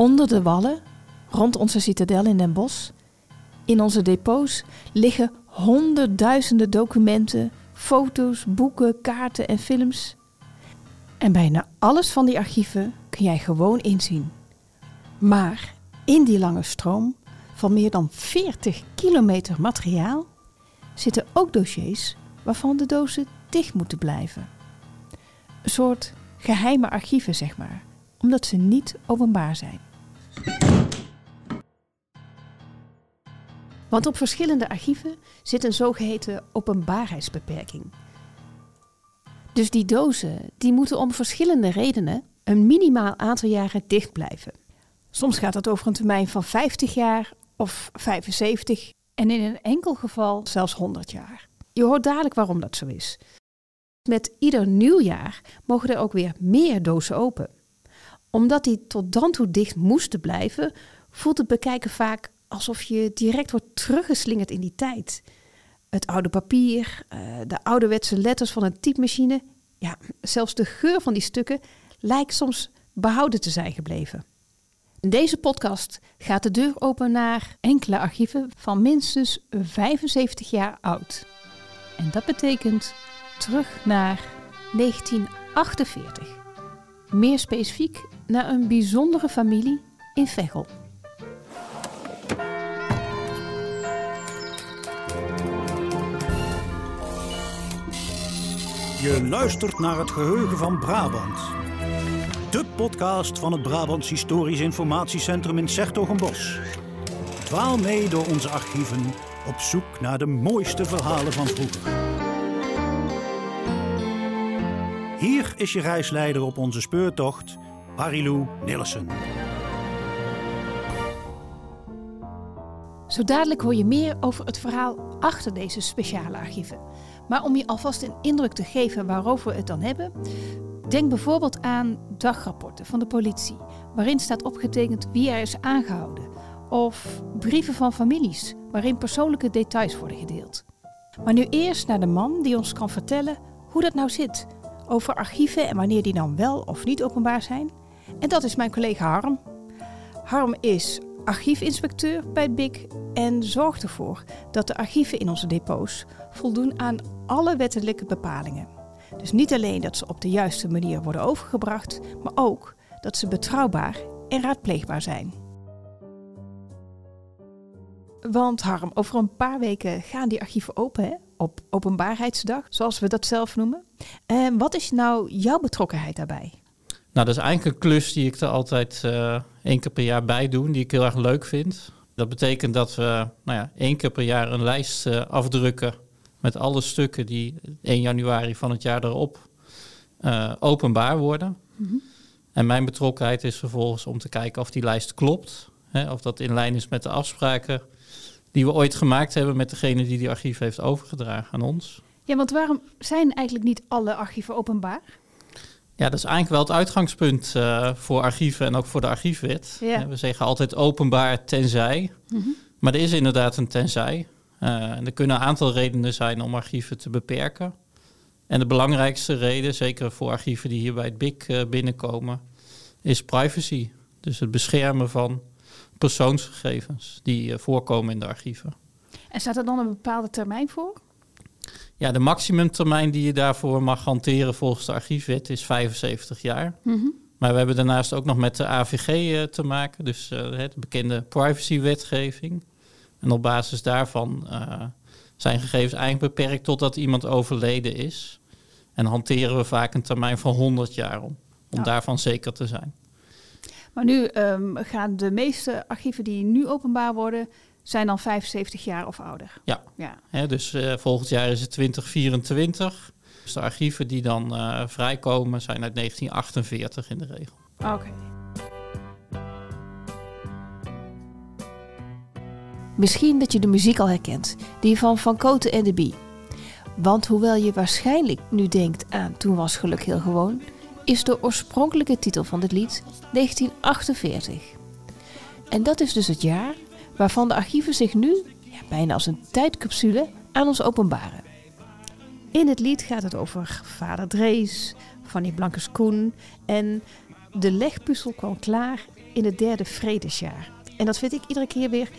Onder de wallen, rond onze citadel in Den Bosch, in onze depots liggen honderdduizenden documenten, foto's, boeken, kaarten en films. En bijna alles van die archieven kun jij gewoon inzien. Maar in die lange stroom van meer dan 40 kilometer materiaal zitten ook dossiers waarvan de dozen dicht moeten blijven. Een soort geheime archieven, zeg maar, omdat ze niet openbaar zijn. Want op verschillende archieven zit een zogeheten openbaarheidsbeperking. Dus die dozen die moeten om verschillende redenen een minimaal aantal jaren dicht blijven. Soms gaat het over een termijn van 50 jaar of 75 en in een enkel geval zelfs 100 jaar. Je hoort dadelijk waarom dat zo is. Met ieder nieuw jaar mogen er ook weer meer dozen open. Omdat die tot dan toe dicht moesten blijven, voelt het bekijken vaak alsof je direct wordt teruggeslingerd in die tijd. Het oude papier, eh, de ouderwetse letters van een typemachine, ja, zelfs de geur van die stukken lijkt soms behouden te zijn gebleven. In deze podcast gaat de deur open naar enkele archieven van minstens 75 jaar oud. En dat betekent terug naar 1948. Meer specifiek naar een bijzondere familie in Veghel. Je luistert naar het geheugen van Brabant. De podcast van het Brabants Historisch Informatiecentrum in Sertogenbos. Dwaal mee door onze archieven op zoek naar de mooiste verhalen van vroeger. Hier is je reisleider op onze speurtocht, Marilou Nillissen. Zo dadelijk hoor je meer over het verhaal achter deze speciale archieven. Maar om je alvast een indruk te geven waarover we het dan hebben, denk bijvoorbeeld aan dagrapporten van de politie, waarin staat opgetekend wie er is aangehouden, of brieven van families, waarin persoonlijke details worden gedeeld. Maar nu eerst naar de man die ons kan vertellen hoe dat nou zit, over archieven en wanneer die dan wel of niet openbaar zijn. En dat is mijn collega Harm. Harm is archiefinspecteur bij BIC en zorgt ervoor dat de archieven in onze depots voldoen aan alle wettelijke bepalingen. Dus niet alleen dat ze op de juiste manier worden overgebracht, maar ook dat ze betrouwbaar en raadpleegbaar zijn. Want Harm, over een paar weken gaan die archieven open op Openbaarheidsdag, zoals we dat zelf noemen. En wat is nou jouw betrokkenheid daarbij? Nou, dat is eigenlijk een klus die ik er altijd uh, één keer per jaar bij doe, die ik heel erg leuk vind. Dat betekent dat we nou ja, één keer per jaar een lijst uh, afdrukken met alle stukken die 1 januari van het jaar erop uh, openbaar worden. Mm -hmm. En mijn betrokkenheid is vervolgens om te kijken of die lijst klopt. Hè, of dat in lijn is met de afspraken die we ooit gemaakt hebben met degene die die archief heeft overgedragen aan ons. Ja, want waarom zijn eigenlijk niet alle archieven openbaar? Ja, dat is eigenlijk wel het uitgangspunt uh, voor archieven en ook voor de archiefwet. Ja. We zeggen altijd openbaar tenzij. Mm -hmm. Maar er is inderdaad een tenzij. Uh, en er kunnen een aantal redenen zijn om archieven te beperken. En de belangrijkste reden, zeker voor archieven die hier bij het BIC uh, binnenkomen, is privacy. Dus het beschermen van persoonsgegevens die voorkomen in de archieven. En staat er dan een bepaalde termijn voor? Ja, de maximumtermijn die je daarvoor mag hanteren volgens de archiefwet is 75 jaar. Mm -hmm. Maar we hebben daarnaast ook nog met de AVG uh, te maken, dus uh, de bekende privacywetgeving. En op basis daarvan uh, zijn gegevens eigenlijk beperkt totdat iemand overleden is. En hanteren we vaak een termijn van 100 jaar om, om ja. daarvan zeker te zijn. Maar nu um, gaan de meeste archieven die nu openbaar worden, zijn dan 75 jaar of ouder. Ja, ja. He, dus uh, volgend jaar is het 2024. Dus de archieven die dan uh, vrijkomen zijn uit 1948 in de regel. Oké. Okay. Misschien dat je de muziek al herkent, die van Van Koten en de Bie. Want hoewel je waarschijnlijk nu denkt aan Toen was geluk heel gewoon, is de oorspronkelijke titel van dit lied 1948. En dat is dus het jaar waarvan de archieven zich nu, ja, bijna als een tijdcapsule, aan ons openbaren. In het lied gaat het over vader Drees, Fanny Blankers-Koen en de legpuzzel kwam klaar in het derde vredesjaar. En dat vind ik iedere keer weer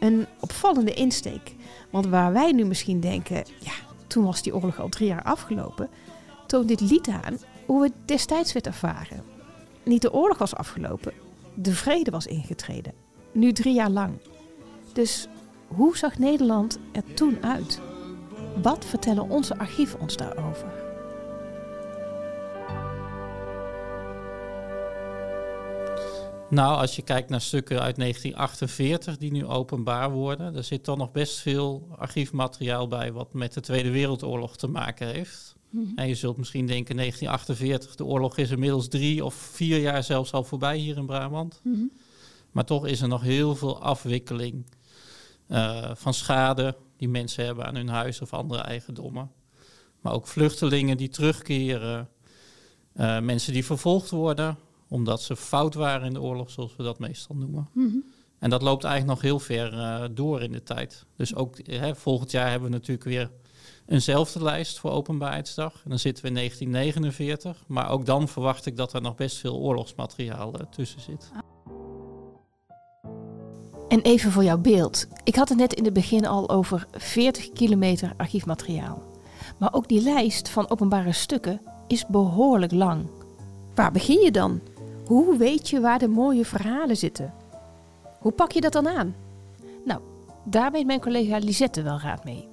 een opvallende insteek. Want waar wij nu misschien denken, ja, toen was die oorlog al drie jaar afgelopen, toont dit lied aan hoe het destijds werd ervaren. Niet de oorlog was afgelopen, de vrede was ingetreden. Nu drie jaar lang. Dus hoe zag Nederland er toen uit? Wat vertellen onze archieven ons daarover? Nou, als je kijkt naar stukken uit 1948 die nu openbaar worden, er zit dan nog best veel archiefmateriaal bij wat met de Tweede Wereldoorlog te maken heeft. Mhm. En je zult misschien denken 1948, de oorlog is inmiddels drie of vier jaar zelfs al voorbij hier in Brabant. Mhm. Maar toch is er nog heel veel afwikkeling uh, van schade die mensen hebben aan hun huis of andere eigendommen. Maar ook vluchtelingen die terugkeren, uh, mensen die vervolgd worden omdat ze fout waren in de oorlog, zoals we dat meestal noemen. Mhm. En dat loopt eigenlijk nog heel ver uh, door in de tijd. Dus ook hè, volgend jaar hebben we natuurlijk weer eenzelfde lijst voor Openbaarheidsdag. En dan zitten we in 1949. Maar ook dan verwacht ik dat er nog best veel oorlogsmateriaal uh, tussen zit. En even voor jouw beeld. Ik had het net in het begin al over 40 kilometer archiefmateriaal. Maar ook die lijst van openbare stukken is behoorlijk lang. Waar begin je dan? Hoe weet je waar de mooie verhalen zitten? Hoe pak je dat dan aan? Nou, daar weet mijn collega Lisette wel raad mee.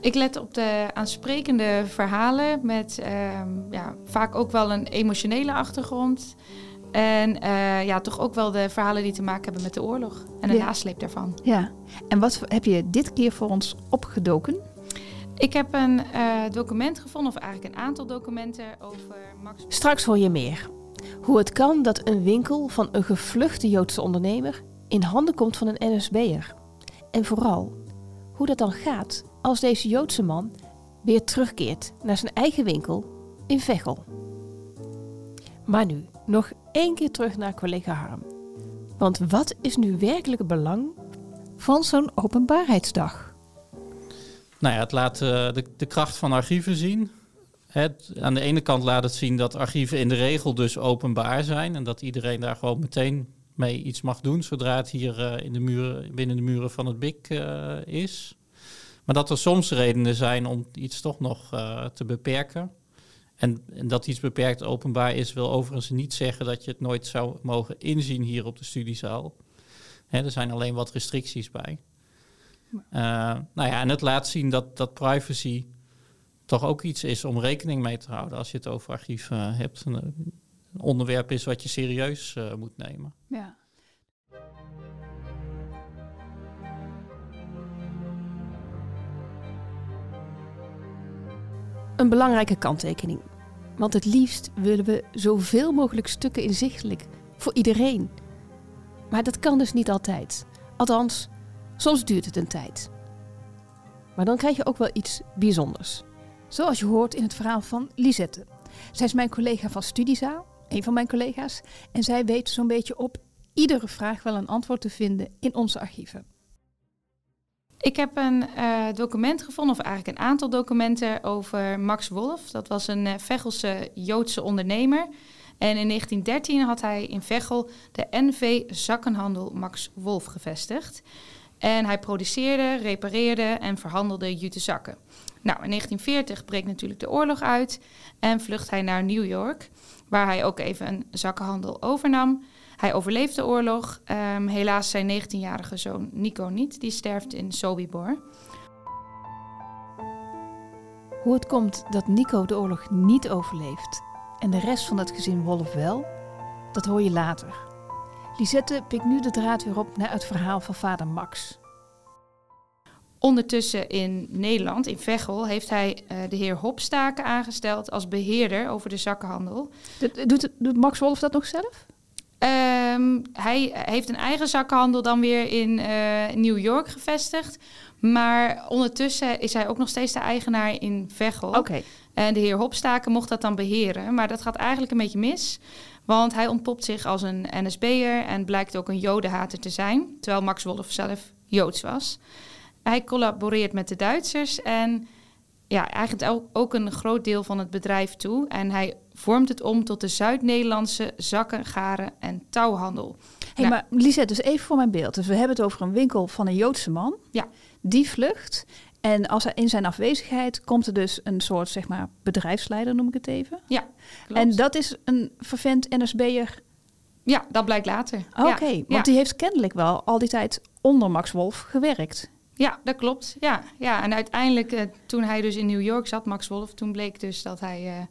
Ik let op de aansprekende verhalen met ehm, ja, vaak ook wel een emotionele achtergrond. En uh, ja, toch ook wel de verhalen die te maken hebben met de oorlog en de ja. nasleep daarvan. Ja, en wat heb je dit keer voor ons opgedoken? Ik heb een uh, document gevonden, of eigenlijk een aantal documenten over Max. Straks hoor je meer. Hoe het kan dat een winkel van een gevluchte Joodse ondernemer in handen komt van een NSB'er. En vooral hoe dat dan gaat als deze Joodse man weer terugkeert naar zijn eigen winkel in Veghel. Maar nu nog één keer terug naar collega Harm. Want wat is nu werkelijk het belang van zo'n openbaarheidsdag? Nou ja, het laat uh, de, de kracht van archieven zien. Het, aan de ene kant laat het zien dat archieven in de regel dus openbaar zijn en dat iedereen daar gewoon meteen mee iets mag doen zodra het hier uh, in de muren, binnen de muren van het BIC uh, is. Maar dat er soms redenen zijn om iets toch nog te beperken. En, en, dat iets beperkt openbaar is, wil overigens niet zeggen dat je het nooit zou mogen inzien hier op de studiezaal. Hè, er zijn alleen wat restricties bij. nou ja, en het laat zien dat, dat privacy toch ook iets is om rekening mee te houden als je het over archief uh, hebt. Een, een, onderwerp is wat je serieus uh, moet nemen. Ja. Een belangrijke kanttekening. Want het liefst willen we zoveel mogelijk stukken inzichtelijk voor iedereen. Maar dat kan dus niet altijd. Althans, soms duurt het een tijd. Maar dan krijg je ook wel iets bijzonders. Zoals je hoort in het verhaal van Lisette. Zij is mijn collega van Studiezaal, een van mijn collega's. En zij weet zo'n beetje op iedere vraag wel een antwoord te vinden in onze archieven. Ik heb een uh, document gevonden, of eigenlijk een aantal documenten over Max Wolf. Dat was een uh, Vechelse Joodse ondernemer. En in 1913 had hij in Veghel de NV Zakkenhandel Max Wolf gevestigd. En hij produceerde, repareerde en verhandelde jute zakken. Nou, in 1940 breekt natuurlijk de oorlog uit en vlucht hij naar New York, waar hij ook even een zakkenhandel overnam. Hij overleeft de oorlog. Um, helaas zijn 19-jarige zoon Nico niet, die sterft in Sobibor. Hoe het komt dat Nico de oorlog niet overleeft en de rest van het gezin Wolf wel, dat hoor je later. Lisette pikt nu de draad weer op naar het verhaal van vader Max. Ondertussen in Nederland, in Veghel, heeft hij uh, de heer Hopstaken aangesteld als beheerder over de zakkenhandel. Doet, doet Max Wolf dat nog zelf? Um, hij heeft een eigen zakkenhandel dan weer in uh, New York gevestigd. Maar ondertussen is hij ook nog steeds de eigenaar in Veghel. Oké. En de heer Hopstaken mocht dat dan beheren. Maar dat gaat eigenlijk een beetje mis. Want hij ontpopt zich als een NSB'er en blijkt ook een jodenhater te zijn. Terwijl Max Wolf zelf Joods was. Hij collaboreert met de Duitsers en ja, eigenlijk ook een groot deel van het bedrijf toe. En hij vormt het om tot de Zuid-Nederlandse zakken, garen en touwhandel. Hey, Nou. maar Lisette, dus even voor mijn beeld. Dus we hebben het over een winkel van een Joodse man. Ja. Die vlucht. En als hij in zijn afwezigheid komt er dus een soort, zeg maar, bedrijfsleider, noem ik het even. Ja, klopt. En dat is een vervent NSB'er. ja, dat blijkt later. Oké, ja, want ja. die heeft kennelijk wel al die tijd onder Max Wolf gewerkt. Ja, dat klopt. Ja, ja. en uiteindelijk eh, toen hij dus in New York zat, Max Wolf, toen bleek dus dat hij eh,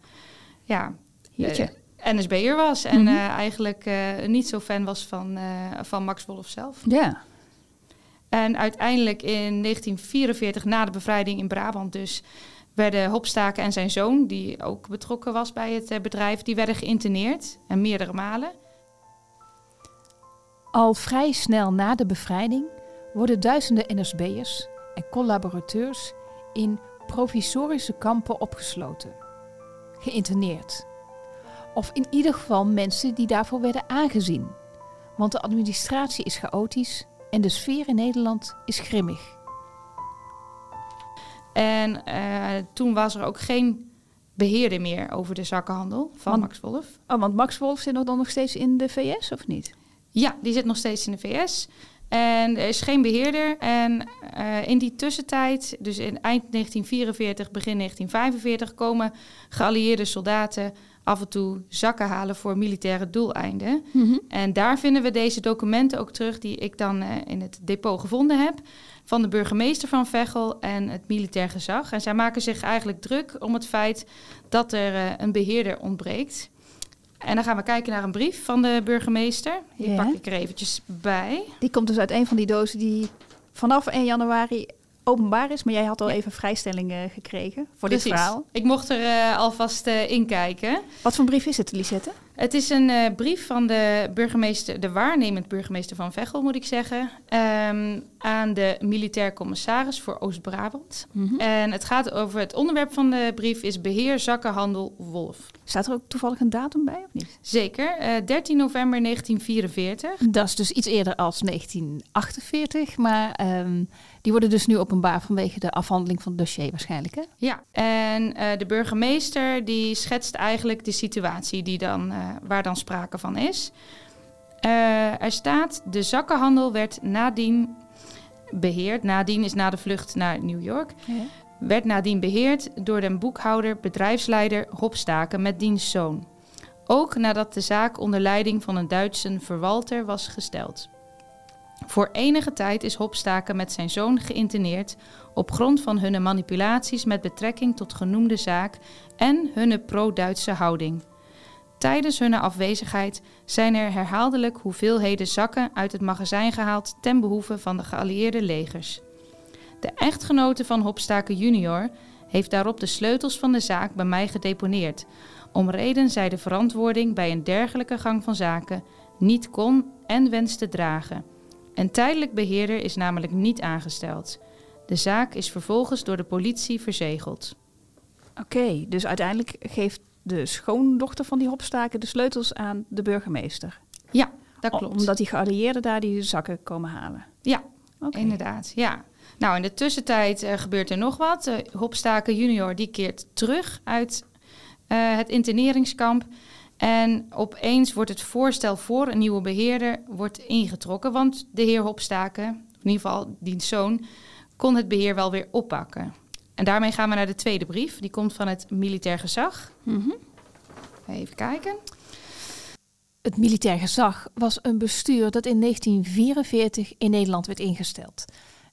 ja, Jeetje. eh, NSB'er was. En Mhm. eh, eigenlijk eh, niet zo fan was van, van Max Wolf zelf. Ja. En uiteindelijk in 1944, na de bevrijding in Brabant dus... werden Hopstaken en zijn zoon, die ook betrokken was bij het bedrijf... die werden geïnterneerd, en meerdere malen. Al vrij snel na de bevrijding worden duizenden NSB'ers en collaborateurs in provisorische kampen opgesloten, geïnterneerd. Of in ieder geval mensen die daarvoor werden aangezien. Want de administratie is chaotisch en de sfeer in Nederland is grimmig. En eh, toen was er ook geen beheerder meer over de zakkenhandel van Want- Max Wolf. Oh, want Max Wolf zit nog dan nog steeds in de VS, of niet? Ja, die zit nog steeds in de VS. En er is geen beheerder. En eh, in die tussentijd, dus in eind 1944, begin 1945, komen geallieerde soldaten af en toe zakken halen voor militaire doeleinden. En daar vinden we deze documenten ook terug, die ik dan eh, in het depot gevonden heb. Van de burgemeester van Veghel en het militair gezag. En zij maken zich eigenlijk druk om het feit dat er eh, een beheerder ontbreekt. En dan gaan we kijken naar een brief van de burgemeester. Die Ja. pak ik er eventjes bij. Die komt dus uit een van die dozen die vanaf 1 januari openbaar is. Maar jij had al even vrijstelling gekregen voor dit Precies. verhaal. Ik mocht er eh, alvast eh in kijken. Wat voor brief is het, Lisette? Het is een eh, brief van de burgemeester, de waarnemend burgemeester van Veghel, moet ik zeggen, ehm, aan de militair commissaris voor Oost-Brabant. En het gaat over het onderwerp van de brief is beheer zakkenhandel Wolf. Staat er ook toevallig een datum bij of niet? Zeker, eh, 13 november 1944. Dat is dus iets eerder als 1948, maar ehm, die worden dus nu openbaar vanwege de afhandeling van het dossier waarschijnlijk. Hè? Ja, en eh, de burgemeester die schetst eigenlijk de situatie die dan, eh, waar dan sprake van is. Eh, er staat, de zakkenhandel werd nadien beheerd. Nadien is na de vlucht naar New York. Werd nadien beheerd door de boekhouder, bedrijfsleider Hopstaken met diens zoon. Ook nadat de zaak onder leiding van een Duitse verwalter was gesteld. Voor enige tijd is Hopstaken met zijn zoon geïnterneerd op grond van hun manipulaties met betrekking tot genoemde zaak en hun pro-Duitse houding. Tijdens hun afwezigheid zijn er herhaaldelijk hoeveelheden zakken uit het magazijn gehaald ten behoeve van de geallieerde legers. De echtgenote van Hopstaken junior heeft daarop de sleutels van de zaak bij mij gedeponeerd, om reden zij de verantwoording bij een dergelijke gang van zaken niet kon en wenste dragen. Een tijdelijk beheerder is namelijk niet aangesteld. De zaak is vervolgens door de politie verzegeld. Oké, dus uiteindelijk geeft de schoondochter van die hopstaken de sleutels aan de burgemeester. Ja, dat klopt. Omdat die geallieerden daar die zakken komen halen. Ja, Oké. inderdaad. Ja. Nou, in de tussentijd eh, gebeurt er nog wat. Hopstaken junior die keert terug uit eh, het interneringskamp. En opeens wordt het voorstel voor een nieuwe beheerder wordt ingetrokken. Want de heer Hopstaken, in ieder geval diens zoon, kon het beheer wel weer oppakken. En daarmee gaan we naar de tweede brief. Die komt van het militair gezag. Mhm. Even kijken. Het militair gezag was een bestuur dat in 1944 in Nederland werd ingesteld.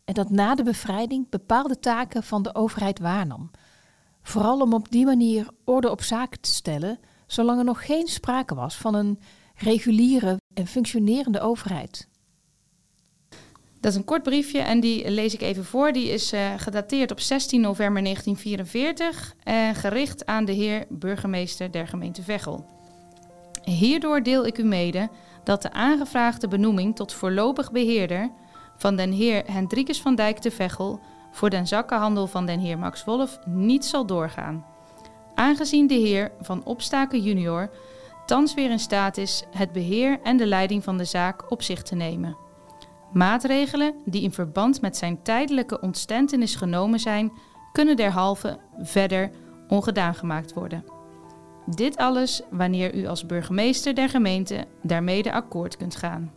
En dat na de bevrijding bepaalde taken van de overheid waarnam. Vooral om op die manier orde op zaken te stellen, zolang er nog geen sprake was van een reguliere en functionerende overheid. Dat is een kort briefje en die lees ik even voor. Die is eh, gedateerd op 16 november 1944 en gericht aan de heer burgemeester der gemeente Veghel. Hierdoor deel ik u mede dat de aangevraagde benoeming tot voorlopig beheerder van den heer Hendrikus van Dijk te Veghel voor den zakkenhandel van den heer Max Wolf niet zal doorgaan. Aangezien de heer van Opstaken junior thans weer in staat is het beheer en de leiding van de zaak op zich te nemen. Maatregelen die in verband met zijn tijdelijke ontstentenis genomen zijn, kunnen derhalve verder ongedaan gemaakt worden. Dit alles wanneer u als burgemeester der gemeente daarmee akkoord kunt gaan.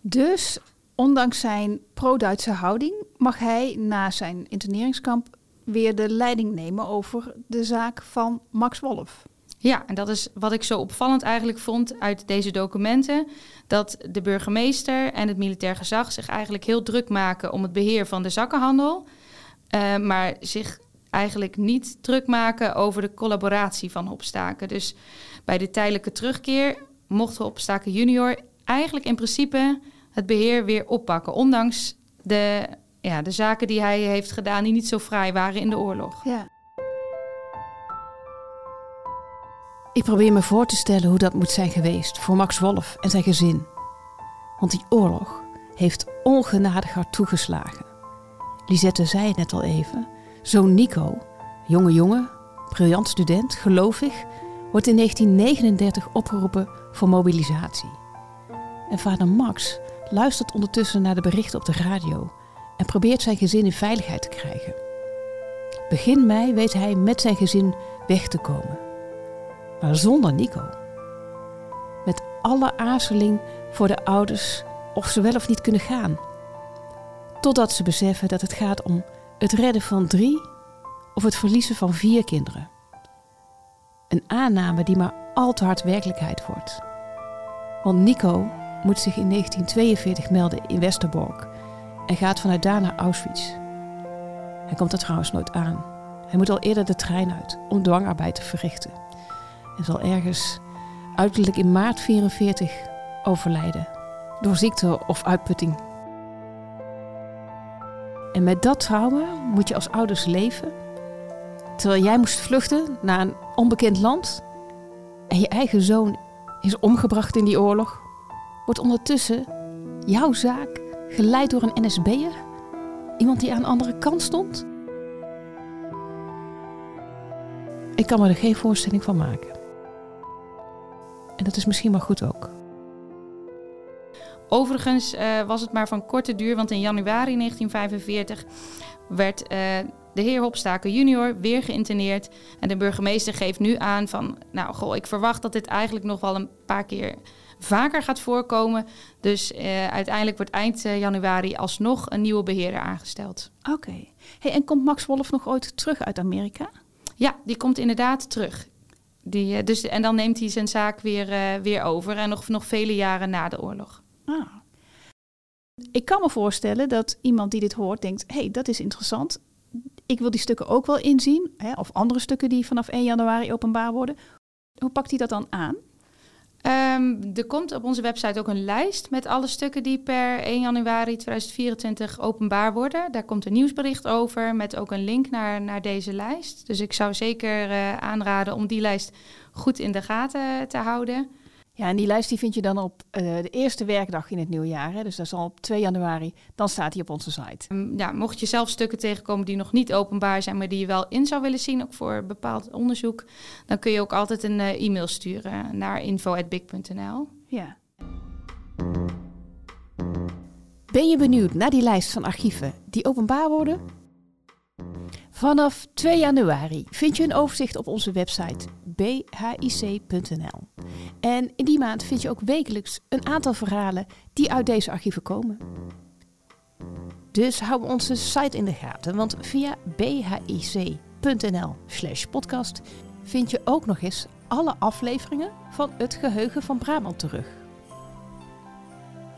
Dus, ondanks zijn pro-Duitse houding, mag hij na zijn interneringskamp weer de leiding nemen over de zaak van Max Wolf. Ja, en dat is wat ik zo opvallend eigenlijk vond uit deze documenten. Dat de burgemeester en het militair gezag zich eigenlijk heel druk maken om het beheer van de zakkenhandel. Uh, maar zich eigenlijk niet druk maken over de collaboratie van Hopstaken. Dus bij de tijdelijke terugkeer mocht Hopstaken junior eigenlijk in principe het beheer weer oppakken. Ondanks de, ja, de zaken die hij heeft gedaan die niet zo fraai waren in de oorlog. Ja. Ik probeer me voor te stellen hoe dat moet zijn geweest voor Max Wolf en zijn gezin. Want die oorlog heeft ongenadig hard toegeslagen. Lisette zei het net al even. Zoon Nico, jonge jongen, briljant student, gelovig, wordt in 1939 opgeroepen voor mobilisatie. En vader Max luistert ondertussen naar de berichten op de radio en probeert zijn gezin in veiligheid te krijgen. Begin mei weet hij met zijn gezin weg te komen. Maar zonder Nico. Met alle aarzeling voor de ouders of ze wel of niet kunnen gaan. Totdat ze beseffen dat het gaat om het redden van drie of het verliezen van vier kinderen. Een aanname die maar al te hard werkelijkheid wordt. Want Nico moet zich in 1942 melden in Westerbork en gaat vanuit daar naar Auschwitz. Hij komt er trouwens nooit aan. Hij moet al eerder de trein uit om dwangarbeid te verrichten. En zal ergens uiterlijk in maart 44 overlijden door ziekte of uitputting. En met dat trauma moet je als ouders leven, terwijl jij moest vluchten naar een onbekend land en je eigen zoon is omgebracht in die oorlog, wordt ondertussen jouw zaak geleid door een NSB'er? Iemand die aan de andere kant stond? Ik kan me er geen voorstelling van maken. En dat is misschien maar goed ook. Overigens uh, was het maar van korte duur, want in januari 1945 werd uh, de heer Hopstaker junior weer geïnterneerd. En de burgemeester geeft nu aan van, nou goh, ik verwacht dat dit eigenlijk nog wel een paar keer vaker gaat voorkomen. Dus uh, uiteindelijk wordt eind januari alsnog een nieuwe beheerder aangesteld. Oké. Hey, en komt Max Wolf nog ooit terug uit Amerika? Ja, die komt inderdaad terug. Die, dus, en dan neemt hij zijn zaak weer, weer over. En nog, nog vele jaren na de oorlog. Ah. Ik kan me voorstellen dat iemand die dit hoort denkt: hé, hey, dat is interessant. Ik wil die stukken ook wel inzien. Hè, of andere stukken die vanaf 1 januari openbaar worden. Hoe pakt hij dat dan aan? Um, er komt op onze website ook een lijst met alle stukken die per 1 januari 2024 openbaar worden. Daar komt een nieuwsbericht over met ook een link naar, naar deze lijst. Dus ik zou zeker uh, aanraden om die lijst goed in de gaten te houden. Ja, en die lijst die vind je dan op uh, de eerste werkdag in het nieuwe jaar. Hè? Dus dat is al op 2 januari. Dan staat hij op onze site. Um, ja, mocht je zelf stukken tegenkomen die nog niet openbaar zijn, maar die je wel in zou willen zien, ook voor bepaald onderzoek, dan kun je ook altijd een uh, e-mail sturen naar info.big.nl. Ja. Ben je benieuwd naar die lijst van archieven die openbaar worden? Vanaf 2 januari vind je een overzicht op onze website bhic.nl. En in die maand vind je ook wekelijks een aantal verhalen die uit deze archieven komen. Dus hou onze site in de gaten, want via bhic.nl/slash podcast vind je ook nog eens alle afleveringen van Het Geheugen van Brabant terug.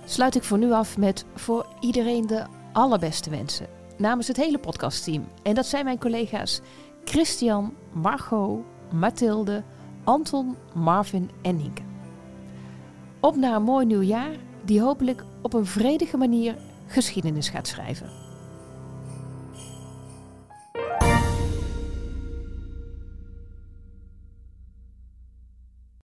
Sluit ik voor nu af met voor iedereen de allerbeste wensen namens het hele podcastteam. En dat zijn mijn collega's Christian, Margot, Mathilde, Anton, Marvin en Nienke. Op naar een mooi nieuw jaar die hopelijk op een vredige manier geschiedenis gaat schrijven.